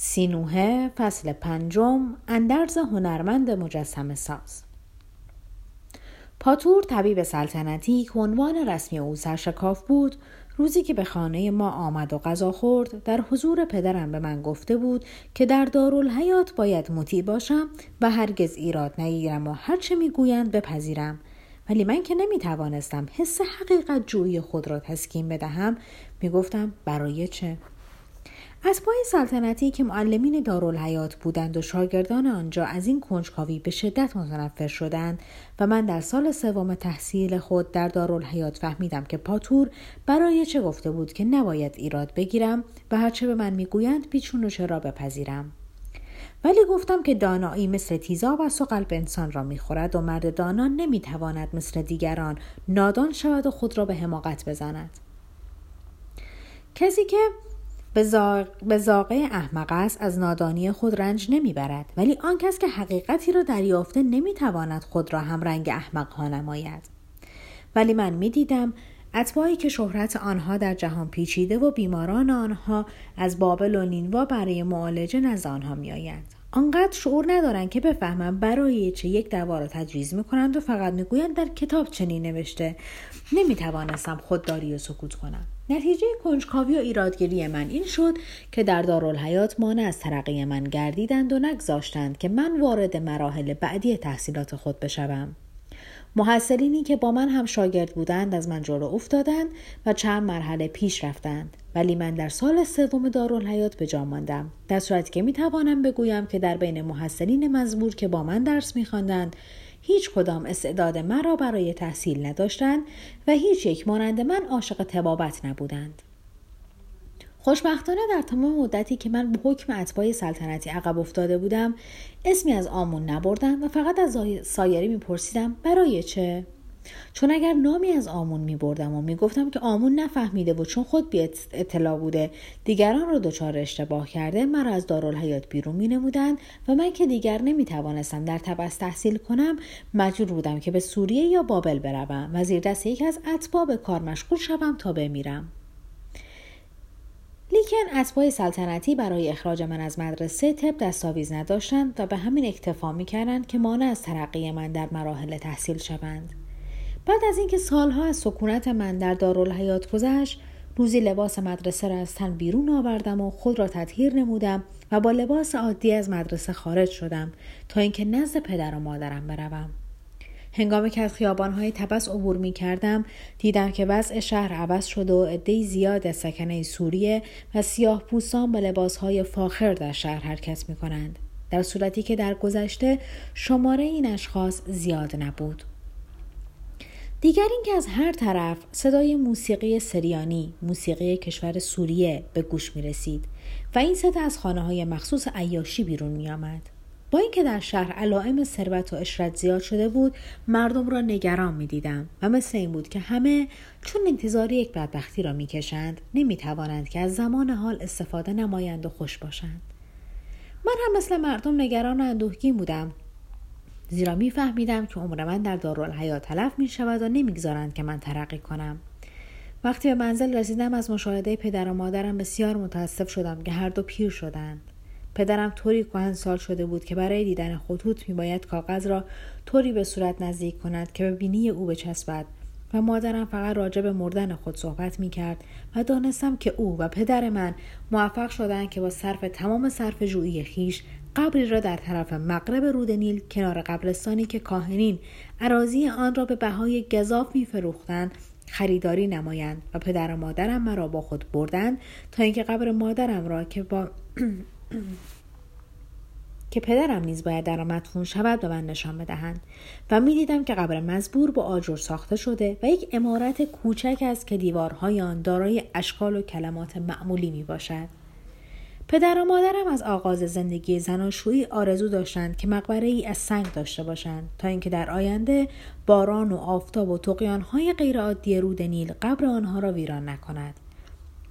سینوه فصل پنجم اندرز هنرمند مجسم ساز. پاتور طبیب سلطنتی که عنوان رسمی او سرشکاف بود روزی که به خانه ما آمد و غذا خورد در حضور پدرم به من گفته بود که در دارالحیات باید مطیع باشم و هرگز ایراد نگیرم و هرچه می‌گویند بپذیرم. ولی من که نمی توانستم حس حقیقت جویی خود را تسکین بدهم می‌گفتم برای چه؟ اتباع سلطنتی که معلمین دارالحیات بودند و شاگردان آنجا از این کنجکاوی به شدت متنفر شدند و من در سال سوم تحصیل خود در دارالحیات فهمیدم که پاتور برای چه گفته بود که نباید ایراد بگیرم و هرچه به من می‌گویند بیچون و چرا بپذیرم. ولی گفتم که دانایی مثل تیزاب و قلب انسان را می‌خورد و مرد دانا نمی‌تواند مثل دیگران نادان شود و خود را به حماقت بزند. کسی که به زاقه احمق است از نادانی خود رنج نمی‌برد. ولی آن کس که حقیقتی را دریافته نمی‌تواند خود را هم رنگ احمق ها نماید. ولی من می‌دیدم اتباعی که شهرت آنها در جهان پیچیده و بیماران آنها از بابل و نینوا برای معالجه نزد آنها میآیند آنقدر شعور ندارند که بفهمم برای چه یک دوا را تجویز می‌کنند و فقط می‌گویند در کتاب چنین نوشته. نمی‌توانستم خودداری و سکوت کنم. نتیجه کنجکاوی و ایرادگیری من این شد که در دارالحیات مانع از ترقی من گردیدند و نگذاشتند که من وارد مراحل بعدی تحصیلات خود بشوم. محصلینی که با من هم شاگرد بودند از من جلو افتادند و چند مرحله پیش رفتند. ولی من در سال سوم دارالحیات به جا ماندم. در صورتی که می‌توانم بگویم که در بین محصلین مزبور که با من درس میخواندند هیچ کدام استعداد مرا برای تحصیل نداشتند و هیچ یک مانند من عاشق تبابت نبودند. خوشبختانه در تمام مدتی که من به حکم اتباع سلطنتی عقب افتاده بودم اسمی از آمون نبردم و فقط از سایری میپرسیدم برای چه؟ چون اگر نامی از آمون می بردم و می گفتم که آمون نفهمیده بود چون خود بی اطلاع بوده دیگران را دچار اشتباه کرده مرا از دارالحیات بیرون می نمودند و من که دیگر نمی توانستم در تبس تحصیل کنم مجبور بودم که به سوریه یا بابل بروم و زیر دست یکی از اتباع به کار مشغول شوم تا بمیرم. لیکن اتباع سلطنتی برای اخراج من از مدرسه طب دستاویز نداشتند و به همین اکتفا می‌کردند که مانع از ترقی من در مراحل تحصیل شوند. بعد از اینکه سالها از سکونت من در دارالحیات گذشت روزی لباس مدرسه را از تن بیرون آوردم و خود را تطهیر نمودم و با لباس عادی از مدرسه خارج شدم تا اینکه نزد پدر و مادرم بروم هنگامی که از خیابانهای تبس عبور می کردم دیدم که وضع شهر عوض شده و عدهای زیاد از سکنه سوریه و سیاه پوستان با لباسهای فاخر در شهر حرکت می کنند. در صورتی که در گذشته شماره این اشخاص زیاد نبود. دیگر اینکه از هر طرف صدای موسیقی سریانی موسیقی کشور سوریه به گوش می رسید و این صدا از خانه های مخصوص عیاشی بیرون می آمد. با اینکه در شهر علائم ثروت و اشرت زیاد شده بود مردم را نگران می دیدم و مثل این بود که همه چون انتظار یک بدبختی را می‌کشند نمی توانند که از زمان حال استفاده نمایند و خوش باشند من هم مثل مردم نگران و اندوهگین بودم زیرا میفهمیدم که عمر من در دارالحیات تلف می شود و نمی‌گذارند که من ترقی کنم. وقتی به منزل رسیدم از مشاهده پدر و مادرم بسیار متاسف شدم که هر دو پیر شدند. پدرم طوری کهن سال شده بود که برای دیدن خطوط میباید کاغذ را طوری به صورت نزدیک کند که به بینی او بچسبد و مادرم فقط راجع به مردن خود صحبت می کرد و دانستم که او و پدر من موفق شدند که با صرف تمام صرف جویی خیش قبری را در طرف مغرب رود نیل کنار قبرستانی که کاهنین عراضی آن را به بهای گذاف میفروختند خریداری نمایند و پدر و مادرم مرا با خود بردند تا اینکه قبر مادرم را که با که پدرم نیز باید در مدفون شود به من نشان بدهند و می‌دیدم که قبر مزبور با آجر ساخته شده و یک امارت کوچک است که دیوارهای آن دارای اشکال و کلمات معمولی می باشد پدر و مادرم از آغاز زندگی زناشویی آرزو داشتند که مقبره ای از سنگ داشته باشند تا اینکه در آینده باران و آفتاب و های غیرعادی رود نیل قبر آنها را ویران نکند.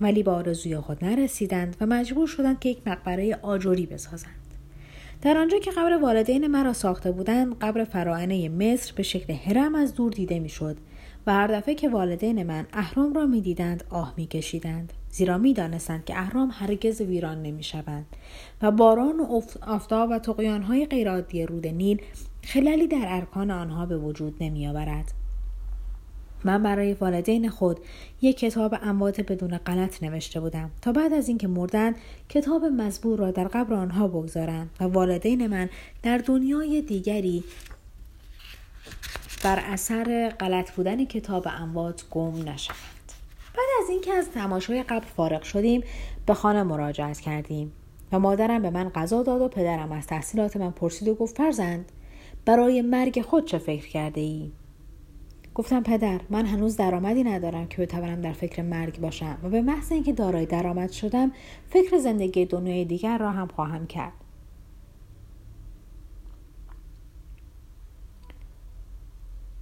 ولی با آرزوی خود نرسیدند و مجبور شدند که یک مقبره آجوری بسازند. در آنجا که قبر والدین مرا ساخته بودند قبر فراعنه مصر به شکل هرم از دور دیده می‌شد و هر دفعه که والدین من اهرام را می‌دیدند آه میکشیدند. زیرا می‌دانستند که اهرام هرگز ویران نمی‌شوند. و باران و آفتاب و تقیانهای غیرعادی رود نیل خلالی در ارکان آنها به وجود نمیآورد. من برای والدین خود یک کتاب اموات بدون غلط نوشته بودم تا بعد از اینکه مردند کتاب مزبور را در قبر آنها بگذارند و والدین من در دنیای دیگری بر اثر غلط بودن کتاب اموات گم نشوند. بعد از اینکه از تماشای قبر فارغ شدیم به خانه مراجعت کردیم و مادرم به من غذا داد و پدرم از تحصیلات من پرسید و گفت فرزند برای مرگ خود چه فکر کرده ای؟ گفتم پدر من هنوز درآمدی ندارم که بتوانم در فکر مرگ باشم و به محض اینکه دارای درآمد شدم فکر زندگی دنیای دیگر را هم خواهم کرد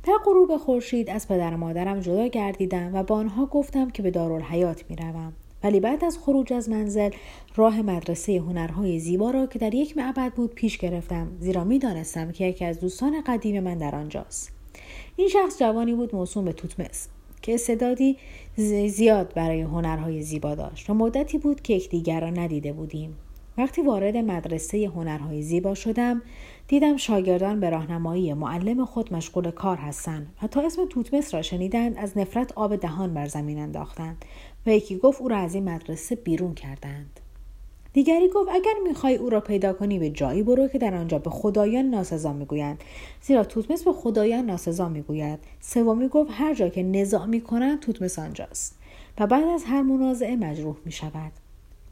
در غروب خورشید از پدر و مادرم جدا گردیدم و با آنها گفتم که به دارالحیات می‌روم. ولی بعد از خروج از منزل راه مدرسه هنرهای زیبا را که در یک معبد بود پیش گرفتم زیرا می‌دانستم که یکی از دوستان قدیم من در آنجاست. این شخص جوانی بود موسوم به توتمس که استعدادی زیاد برای هنرهای زیبا داشت و مدتی بود که یکدیگر را ندیده بودیم. وقتی وارد مدرسه هنرهای زیبا شدم دیدم شاگردان به راهنمایی معلم خود مشغول کار هستند و تا اسم توتمس را شنیدند از نفرت آب دهان بر زمین انداختند و یکی گفت او را از این مدرسه بیرون کردند. دیگری گفت اگر می‌خوای او را پیدا کنی به جایی برو که در آنجا به خدایان ناسزا می‌گویند. زیرا توتمس به خدایان ناسزا می‌گوید. سومی گفت هر جا که نزاع می‌کنند توتمس آنجاست و بعد از هر منازعه مجروح می‌شود.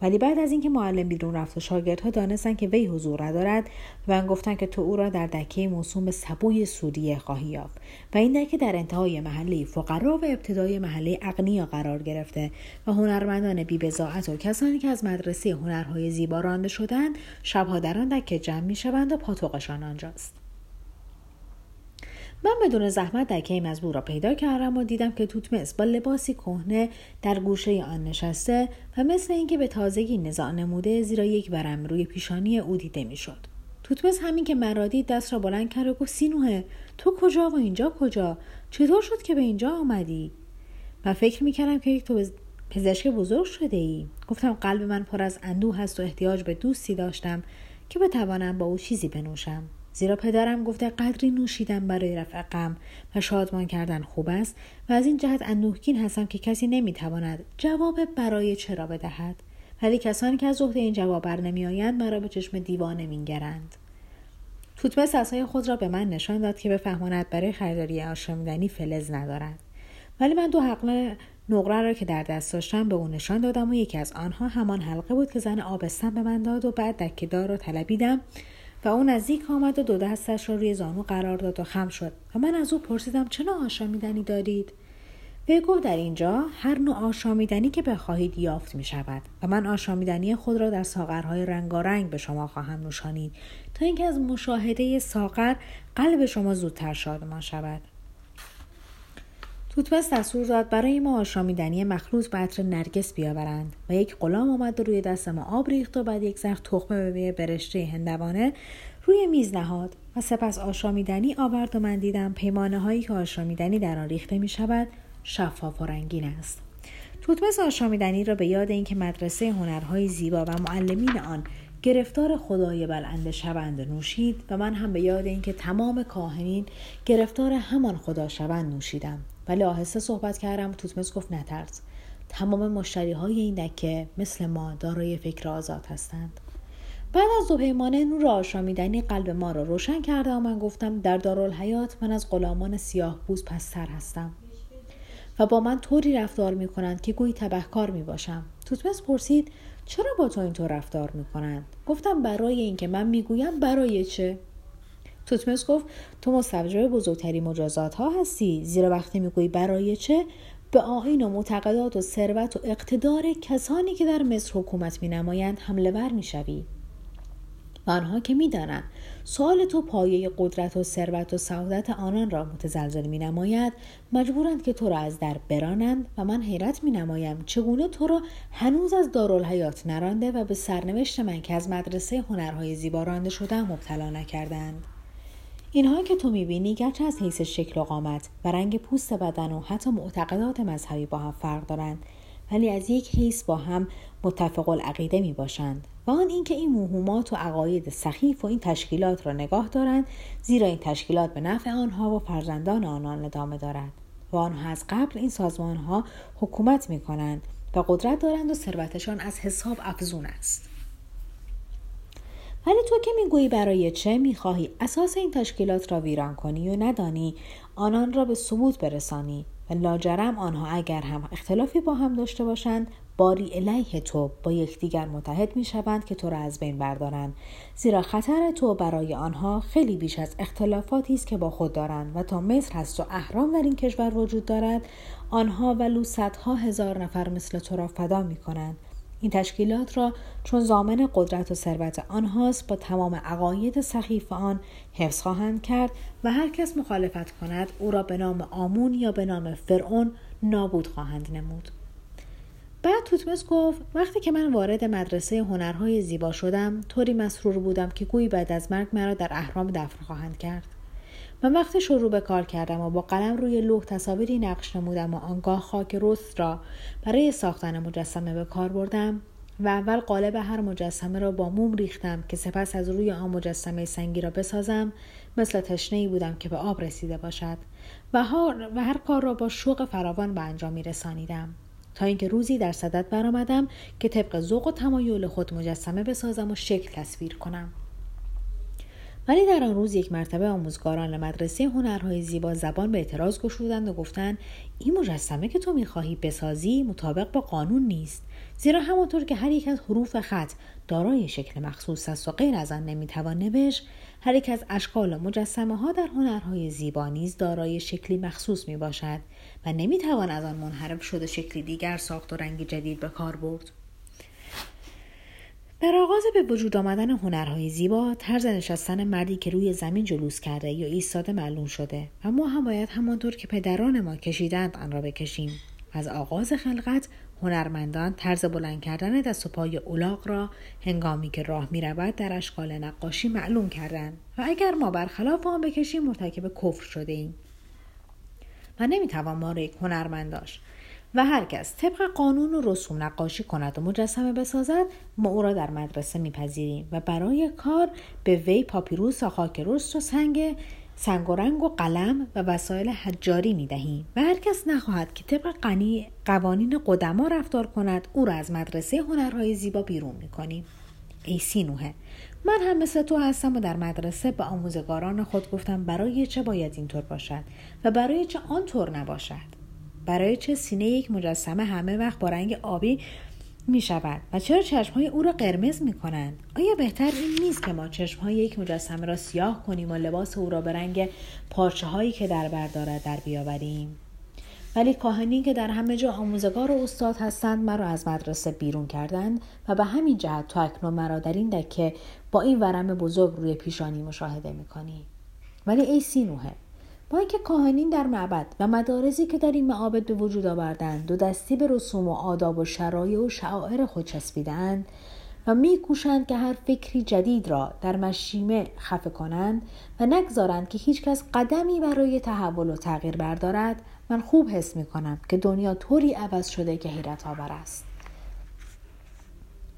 ولی بعد از اینکه معلم بیرون رفت و شاگردها دانستند که وی حضور ندارد و من گفتند که تو او را در دکه موسوم به سبوی سوریه خواهی یافت. و این دکه در انتهای محله فقرا و ابتدای محله اغنیا قرار گرفته و هنرمندان بیبزاعت و کسانی که از مدرسه هنرهای زیبا رانده شدند شبها در آن دکه جمع می‌شوند و پاتوقشان آنجاست. من بدون زحمت دکه مزبور را پیدا کردم و دیدم که توتمس با لباسی کهنه در گوشه آن نشسته و مثل اینکه به تازگی نزاع نموده زیرا یک ورم روی پیشانی او دیده می‌شد. توتمس همین که مرادی دست را بلند کرد و گفت سینوه تو کجا و اینجا کجا؟ چطور شد که به اینجا آمدی؟ و فکر می‌کردم که یک تو پزشک بزرگ شده ای گفتم قلب من پر از اندوه هست و احتیاج به دوستی داشتم که بتوانم با او چیزی بنوشم. زیرا پدرم گفته قدری نوشیدن برای رفع غم و شادمان کردن خوب است و از این جهت اندوهگین هستم که کسی نمی‌تواند جواب برای چرا بدهد. ولی کسانی که از عهده این جواب بر نمیآیند مرا به چشم دیوانه مینگرند. توتمس اسای خود را به من نشان داد که بفهماند برای خریداری آشامیدنی فلز ندارد. ولی من دو حقله نقره را که در دست داشتم به او نشان دادم و یکی از آنها همان حلقه بود که زن آبستن به من داد و بعد دکهدار را طلبیدم و او نزدیک آمد و دو دستش را روی زانو قرار داد و خم شد و من از او پرسیدم چه نوع آشامیدنی دارید؟ وی گفت در اینجا هر نوع آشامیدنی که بخواهید یافت می شود و من آشامیدنی خود را در ساغرهای رنگارنگ به شما خواهم نوشانید تا اینکه از مشاهده ساغر قلب شما زودتر شادمان شود. توتمس دستور داد برای ما آشامیدنی مخلوط به عطر نرگس بیاورند و یک غلام آمد و روی دست ما آب ریخت و بعد یک زخ تخمه به برشته هندوانه روی میز نهاد و سپس آشامیدنی آورد و من دیدم پیمانه هایی که آشامیدنی در آن ریخته می شود شفاف و رنگین است. توتمس آشامیدنی را به یاد اینکه مدرسه هنرهای زیبا و معلمین آن گرفتار خدای بلنده شوند نوشید و من هم به یاد اینکه تمام کاهنین گرفتار همان خدا شوند نوشیدم. ولی آهسته صحبت کردم و توتمس گفت نترس تمام مشتری های این دکه مثل ما دارای فکر آزاد هستند. بعد از دو پیمانه نور آشامیدنی قلب ما را روشن کرده و من گفتم در دارالحیات من از غلامان سیاه بوز پستر هستم. و با من طوری رفتار می کنند که گویی تبهکار می باشم توتمس پرسید چرا با تو اینطور رفتار می کنند؟ گفتم برای اینکه من می‌گویم برای چه؟ توتمس گفت تو مستوجب بزرگتری مجازات ها هستی. زیرا وقتی می‌گویی برای چه؟ به آین و معتقدات و ثروت و اقتدار کسانی که در مصر حکومت می نمایند حمله ور می شوی. و آنها که می‌دانند سوال تو پایه قدرت و ثروت و سعادت آنان را متزلزل می نماید مجبورند که تو را از در برانند و من حیرت می نمایم چگونه تو را هنوز از دارالحیات نرانده و به سرنوشت من که از مدرسه هنرهای زیبا رانده شدم مبتلا نکردند. اینها که تو می‌بینی گرچه از حیث شکل و قامت و رنگ پوست بدن و حتی معتقدات مذهبی با هم فرق دارند ولی از یک حیث با هم متفق العقیده می باشند و آن اینکه این موهومات و عقاید سخیف و این تشکیلات را نگاه دارند زیرا این تشکیلات به نفع آنها و فرزندان آنان ادامه دارد و آنها از قبل این سازمان ها حکومت می کنند و قدرت دارند و ثروتشان از حساب افزون است. ولی تو که می‌گویی برای چه می‌خواهی؟ اساس این تشکیلات را ویران کنی و ندانی. آنان را به ثبوت برسانی. و لاجرم آنها اگر هم اختلافی با هم داشته باشند باری علیه تو با یکدیگر متحد می شوند که تو را از بین بردارند. زیرا خطر تو برای آنها خیلی بیش از اختلافاتی است که با خود دارند و تا مصر هست و اهرام در این کشور وجود دارد آنها ولو صدها هزار نفر مثل تو را فدا می کنند این تشکیلات را چون زامن قدرت و ثروت آنهاست با تمام عقاید سخیف آن حفظ خواهند کرد و هر کس مخالفت کند او را به نام آمون یا به نام فرعون نابود خواهند نمود. بعد توتمس گفت وقتی که من وارد مدرسه هنرهای زیبا شدم طوری مسرور بودم که گویی بعد از مرگ مرا در اهرام دفن خواهند کرد. من وقتی شروع به کار کردم و با قلم روی لوح تصاویری نقش نمودم و آنگاه خاک رست را برای ساختن مجسمه به کار بردم و اول قالب هر مجسمه را با موم ریختم که سپس از روی آن مجسمه سنگی را بسازم مثل تشنه بودم که به آب رسیده باشد و هر, و هر کار را با شوق فراوان به انجام می رسانیدم. تا اینکه روزی در صدد برآمدم که طبق ذوق و تمایل خود مجسمه بسازم و شکل تصویر کنم ولی در آن روز یک مرتبه آموزگاران مدرسه هنرهای زیبا زبان به اعتراض گشودند و گفتند این مجسمه که تو می‌خواهی بسازی مطابق با قانون نیست زیرا همانطور که هر یک از حروف خط دارای شکل مخصوص است و غیر از آن نمی‌توان نوشت هر یک از اشکال و مجسمه ها در هنرهای زیبا نیز دارای شکلی مخصوص می باشد و نمی‌توان از آن منحرف شده شکلی دیگر ساخت و رنگی جدید به کار برد. در آغاز به وجود آمدن هنرهای زیبا طرز نشستن مردی که روی زمین جلوس کرده یا ایستاده معلوم شده و ما هم باید همانطور که پدران ما کشیدند آن را بکشیم. از آغاز خلقت هنرمندان طرز بلند کردن دست و پای اولاغ را هنگامی که راه می رود در اشکال نقاشی معلوم کردند و اگر ما برخلاف آن بکشیم مرتکب کفر شده ایم و نمی‌توان ما را یک هنرمند داشت. و هر کس طبق قانون و رسوم نقاشی کند و مجسمه بسازد ما او را در مدرسه میپذیریم و برای کار به وی پاپیروس و خاک رست و سنگ سنگ و رنگ و قلم و وسایل حجاری می دهیم و هر کس نخواهد که طبق قنی قوانین قدما رفتار کند او را از مدرسه هنرهای زیبا بیرون می کنیم. ای سینوه من هم مثل تو هستم و در مدرسه به آموزگاران خود گفتم برای چه باید اینطور باشد و برای چه آنطور نباشد برای چه سینه یک مجسمه همه وقت با رنگ آبی می شود و چرا چشم های او را قرمز می کنند؟ آیا بهتر این نیست که ما چشم های یک مجسمه را سیاه کنیم و لباس او را به رنگ پارچه هایی که در بردارد در بیاوریم؟ ولی کاهنی که در همه جا آموزگار و استاد هستند مرا از مدرسه بیرون کردند و به همین جهت تو اکنون مرا در این دکه با این ورم بزرگ روی پیشانی مشاهده می‌کنی ولی ای سینوهه با اینکه کاهنین در معبد و مدارزی که در این معابد به وجود آوردند دو دستی به رسوم و آداب و شرایع و شعائر خود چسبیدند و میکوشند که هر فکری جدید را در مشیمه خفه کنند و نگذارند که هیچکس قدمی برای تحول و تغییر بردارد من خوب حس می کنم که دنیا طوری عوض شده که حیرت آور است.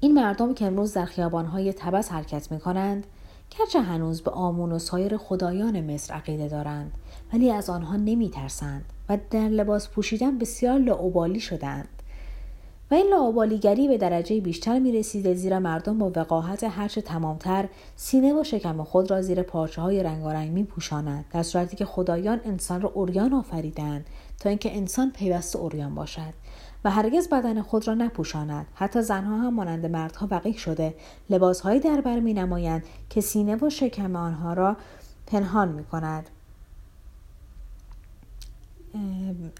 این مردم که امروز در خیابانهای تبس حرکت می کنند گرچه هنوز به آمون و سایر خدایان مصر عقیده دارند ولی از آنها نمی ترسند و در لباس پوشیدن بسیار لاعبالی شدند. و این لاعبالیگری به درجه بیشتر می رسیده زیرا مردم با وقاحت هرچه تمامتر سینه و شکم خود را زیر پارچه های رنگارنگ می پوشانند در صورتی که خدایان انسان را اوریان آفریدند تا اینکه انسان پیوسته اوریان باشد و هرگز بدن خود را نپوشاند. حتی زنها هم مانند مردها وقیح شده لباسهایی در بر می نمایند که سینه و شکم آنها را پنهان می کند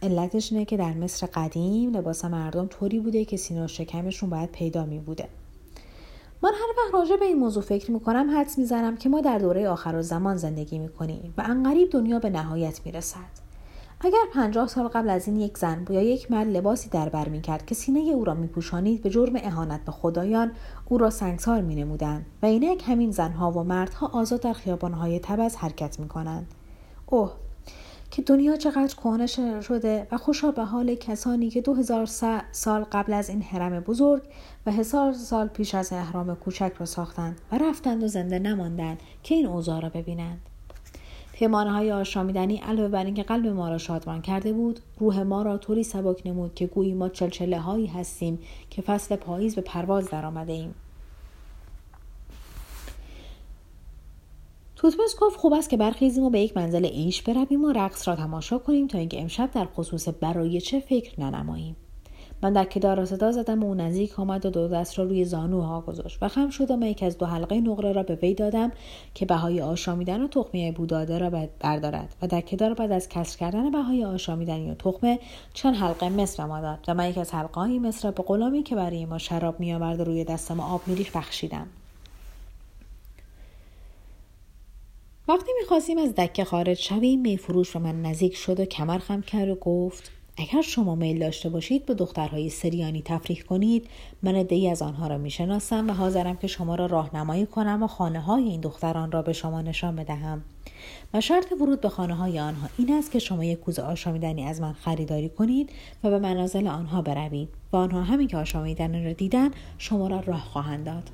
علتش اینه که در مصر قدیم لباس مردم طوری بوده که سینه و شکمشون باید پیدا می بوده من هر وقت راجع به این موضوع فکر می کنم حدس می‌زنم که ما در دوره آخر زمان زندگی می کنیم و انقریب دنیا به نهایت می رسد. اگر پنجاه سال قبل از این یک زن یا یک مرد لباسی در بر می کرد که سینه او را می پوشانید به جرم اهانت به خدایان او را سنگسار می نمودند و اینک همین زنها و مردها آزاد در خیابانهای تبز حرکت می کنند. اوه که دنیا چقدر کهنه شده و خوشا به حال کسانی که دو سال قبل از این حرم بزرگ و هزار سال پیش از احرام کوچک را ساختند و رفتند و زنده نماندند که این اوضاع را ببینند. پیمانه های آشامیدنی علاوه بر اینکه قلب ما را شادمان کرده بود روح ما را طوری سبک نمود که گویی ما چلچله هایی هستیم که فصل پاییز به پرواز درآمده ایم. توتمس گفت خوب است که برخیزیم و به یک منزل ایش برویم و رقص را تماشا کنیم تا اینکه امشب در خصوص برای چه فکر ننماییم. من در کدار را صدا زدم و او نزدیک آمد و دو دست را روی زانوها گذاشت و خم شد و یکی از دو حلقه نقره را به وی دادم که بهای آشامیدن و تخمه بوداده را بردارد و در بعد از کسر کردن بهای آشامیدنی و تخمه چند حلقه مصر ما داد و من یک از حلقه های مصر را به غلامی که برای ما شراب میآورد روی دست ما آب میریخت بخشیدم. وقتی می‌خواستیم از دکه خارج شویم میفروش به من نزدیک شد و کمر خم کرد و گفت اگر شما میل داشته باشید به دخترهای سریانی تفریح کنید. من ادهی از آنها را می‌شناسم و حاضرم که شما را راهنمایی کنم و خانه های این دختران را به شما نشان بدهم. و شرط ورود به خانه های آنها این است که شما یک کوزه آشامیدنی از من خریداری کنید و به منازل آنها بروید و آنها همین که آشامیدنی را دیدن شما را راه خواهند داد.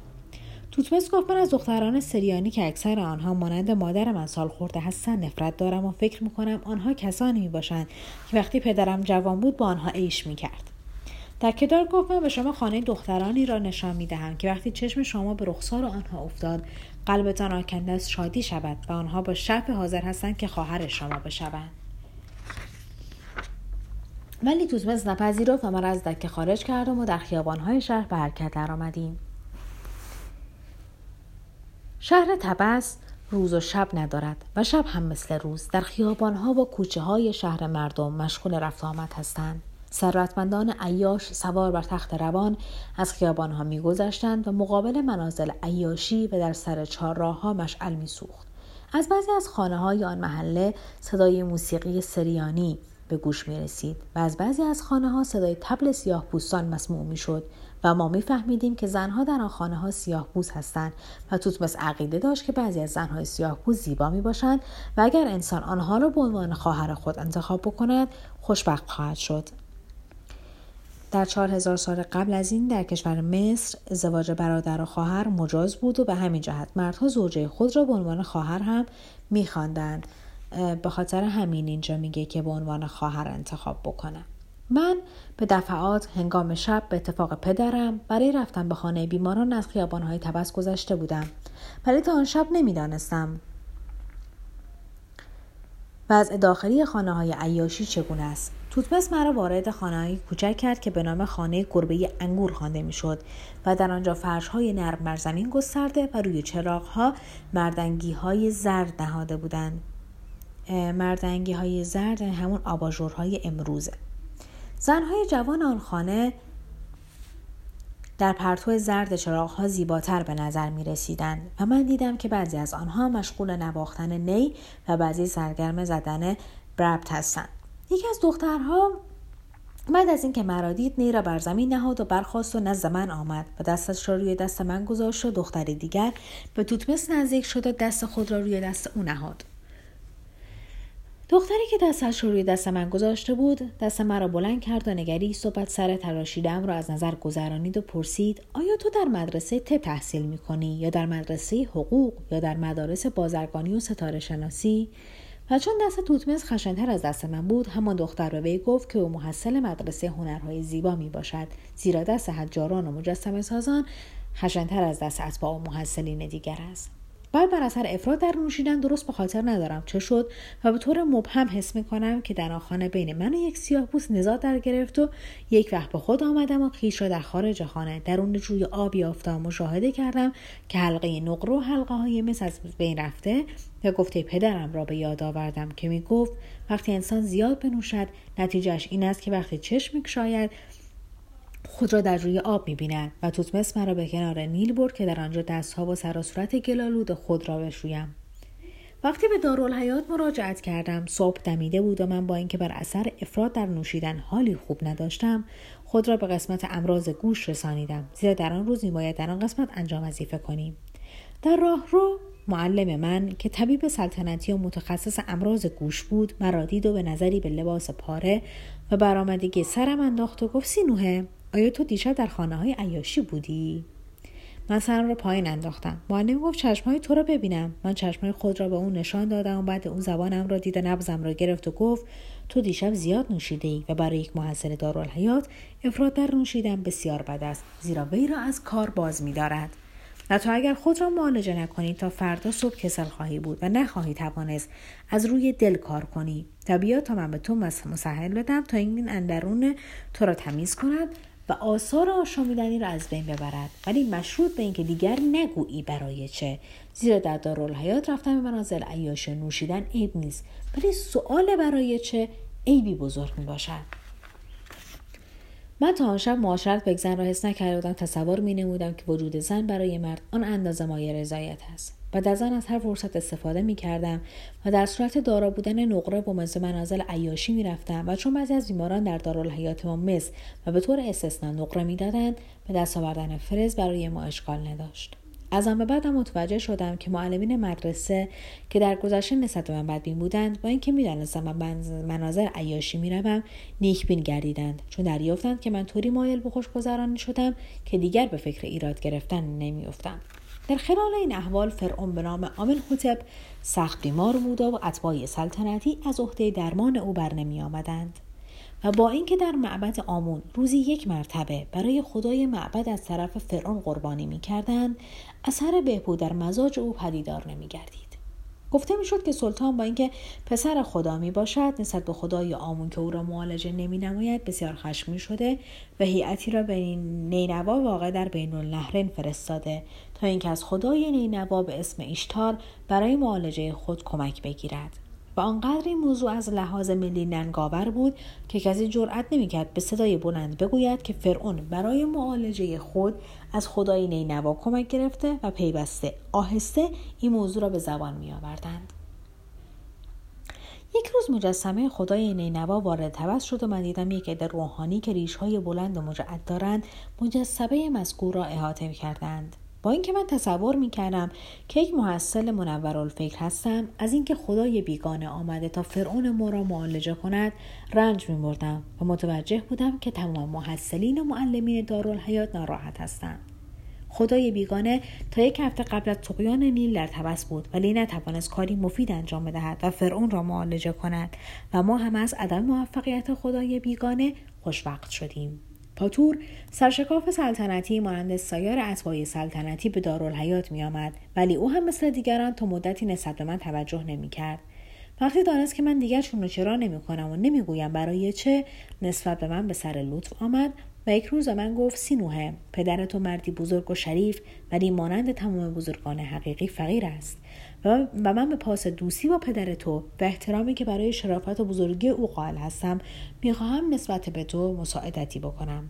توتمس گفت من از دختران سریانی که اکثر آنها مانند مادر من سال خورده هستند نفرت دارم و فکر می‌کنم آنها کسانی می باشند که وقتی پدرم جوان بود با آنها عیش می‌کرد. در کدار گفت من به شما خانه دخترانی را نشان می دهم که وقتی چشم شما به رخسار آنها افتاد قلبتان آکنده از شادی شود و آنها با شرف حاضر هستند که خواهر شما بشوند. ولی توتمس نپذیرفت و من از دکه خارج کردم و در خیابانهای شهر به حرکت درآمدیم. شهر تبس روز و شب ندارد و شب هم مثل روز در خیابانها و کوچه های شهر مردم مشغول رفت آمد هستند. ثروتمندان عیاش سوار بر تخت روان از خیابانها میگذشتند و مقابل منازل عیاشی و در سر چهارراه ها مشعل میسوخت. از بعضی از خانه های آن محله صدای موسیقی سریانی به گوش می رسید و از بعضی از خانه ها صدای تبل سیاه پوستان مسموع می شد و ما میفهمیدیم که زنها در آن خانه ها سیاه پوست هستند و توتمس عقیده داشت که بعضی از زنهای سیاه پوست زیبا می باشند و اگر انسان آنها را به عنوان خواهر خود انتخاب بکند خوشبخت خواهد شد. در چهار هزار سال قبل از این در کشور مصر ازدواج برادر و خواهر مجاز بود و به همین جهت مردها زوجه خود را به عنوان خواهر هم میخواندند. به خاطر همین اینجا میگه که به عنوان خواهر انتخاب بکنم من به دفعات هنگام شب به اتفاق پدرم برای رفتن به خانه بیماران از خیابانهای تبس گذشته بودم. ولی تا آن شب نمی‌دانستم و از داخلی خانه های عیاشی چگونه است. توتمس مرا وارد خانه کوچک کرد که به نام خانه گربه انگور خوانده می‌شد و در آنجا فرش های نرم بر زمین گسترده و روی چراغ ها زرد نهاده بودند. مردنگی های زرد همون آباژورهای امروزه زنهای جوان آن خانه در پرتو زرد چراغها زیباتر به نظر می رسیدن و من دیدم که بعضی از آنها مشغول نواختن نی و بعضی سرگرم زدن بربت هستند. یکی از دخترها بعد از اینکه مرا دید نی را بر زمین نهاد و برخواست و نزد من آمد و دستش را روی دست من گذاشت و دختر دیگر به توتمس نزدیک شد و دست خود را روی دست او نهاد. دختری که دستش رو روی دست من گذاشته بود دست مرا بلند کرد و نگری صحبت سر تراشیدم را از نظر گذرانید و پرسید آیا تو در مدرسه ت تحصیل می کنی یا در مدرسه حقوق یا در مدارس بازرگانی و ستاره شناسی؟ و چون دست توتمس خشنتر از دست من بود همان دختر به وی گفت که او محصل مدرسه هنرهای زیبا می باشد زیرا دست حجاران و مجسم سازان خشنتر از دست اتباع و محصلین دیگر است. بعد بر اثر افراد در نوشیدن درست به خاطر ندارم. چه شد؟ و به طور مبهم حس می‌کنم که در آن بین من و یک سیاه پوست نزاع در گرفت و یک وقت به خود آمدم و خیش را در خارج خانه درون جوی آب یافتم مشاهده کردم که حلقه نقره و حلقه های مس از بین رفته و گفته پدرم را به یاد آوردم که می گفت وقتی انسان زیاد بنوشد نتیجهش این است که وقتی چشم شاید خود را در روی آب می‌بیند و توتمس مرا به کنار نیل برد که در آنجا دستها و سر صورت گلالود خود را بشویم. وقتی به دارالحیات مراجعت کردم صبح دمیده بود و من با اینکه بر اثر افراد در نوشیدن حالی خوب نداشتم خود را به قسمت امراض گوش رسانیدم زیرا در آن روز میباید در آن قسمت انجام وظیفه کنیم. در راه رو معلم من که طبیب سلطنتی و متخصص امراض گوش بود مرا دید و به نظری به لباس پاره و برآمدگی سرم انداخت و گفت سینوه آیا تو دیشب در خانه های عیاشی بودی؟ من سرم را پایین انداختم. معلم گفت چشمهای تو را ببینم. من چشمهای خود را به اون نشان دادم. و بعد اون زبانم را دید نبزم را گرفت و گفت تو دیشب زیاد نوشیده ای و برای یک محصل دارالحیات افراد در نوشیدن بسیار بد است. زیرا وی را از کار باز میدارد. و تو اگر خود را معالجه نکنی تا فردا صبح کسل خواهی بود و نخواهی توانست از روی دل کار کنی. تا بیا تا من به تو مسهل بدم تا این اندرون تو را تمیز کند و آثار آشامیدنی را از بین ببرد. ولی مشروط به اینکه دیگر نگویی برای چه. زیرا در دارالحیات رفتن به منازل عیاش نوشیدن عیب نیست. ولی سؤال برای چه عیبی بزرگ می باشد من تا آن شب معاشرت به زن را حس نکرده بودم تصور می نمودم که وجود زن برای مرد آن اندازه مایه رضایت است و از آن از هر فرصت استفاده می کردم و در صورت دارا بودن نقره با مثل منازل عیاشی می رفتم و چون بعضی از بیماران در دارالحیات ما مس و به طور استثنا نقره می دادند به دست آوردن فرز برای ما اشکال نداشت. از آن به بعدم متوجه شدم که معلمین مدرسه که در گذشته نسبت به من بدبین بودند با اینکه می‌دانستم من مناظر عیاشی می‌روم نیکبین گردیدند چون دریافتند که من طوری مایل به خوشگذرانی شدم که دیگر به فکر ایراد گرفتن نمیافتم در خلال این احوال فرعون به نام آمن حوتب سخت بیمار بود و اتباع سلطنتی از عهده درمان او بر نمی آمدند. و با اینکه در معبد آمون روزی یک مرتبه برای خدای معبد از طرف فرعون قربانی می کردن، اثر بهبود در مزاج او پدیدار نمی گردید. گفته می‌شد که سلطان با اینکه پسر خدا می باشد نسبت به خدای آمون که او را معالجه نمی نماید بسیار خشمی شده و هیئتی را به نینوا واقع در بین النهرین فرستاده تا اینکه از خدای نینوا به اسم ایشتار برای معالجه خود کمک بگیرد و آنقدر این موضوع از لحاظ ملی ننگاور بود که کسی جرأت نمی‌کرد به صدای بلند بگوید که فرعون برای معالجه خود از خدای نینوا کمک گرفته و پیوسته آهسته این موضوع را به زبان می آوردند. یک روز مجسمه خدای نینوا وارد توس شد و من دیدم یک عده روحانی که ریشهای بلند و مجعد دارند مجسمه مذکور را احاطه کردند با اینکه من تصور می کردم که یک محصل منورالفکر هستم از اینکه خدای بیگانه آمده تا فرعون ما را معالجه کند رنج می بردم و متوجه بودم که تمام محصلین و معلمین دارالحیات ناراحت هستند. خدای بیگانه تا یک هفته قبل از تقیان نیل در تبس بود ولی نتوانست کاری مفید انجام بدهد و فرعون را معالجه کند و ما هم از عدم موفقیت خدای بیگانه خوشوقت شدیم. پاتور سرشکاف سلطنتی مانند سایر اتباع سلطنتی به دارالحیات می آمد ولی او هم مثل دیگران تا مدتی نسبت به من توجه نمی کرد. وقتی دانست که من دیگر چون چرا نمی کنم و نمی‌گویم برای چه نسبت به من به سر لطف آمد و یک روز من گفت سینوه پدر تو مردی بزرگ و شریف ولی مانند تمام بزرگان حقیقی فقیر است و من به پاس دوستی با پدر تو و احترامی که برای شرافت و بزرگی او قائل هستم می‌خواهم نسبت به تو مساعدتی بکنم.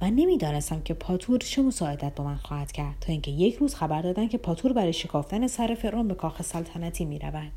من نمی‌دانستم که پاتور چه مساعدت با من خواهد کرد تا اینکه یک روز خبر دادن که پاتور برای شکافتن سر فرعون به کاخ سلطنتی می‌رود.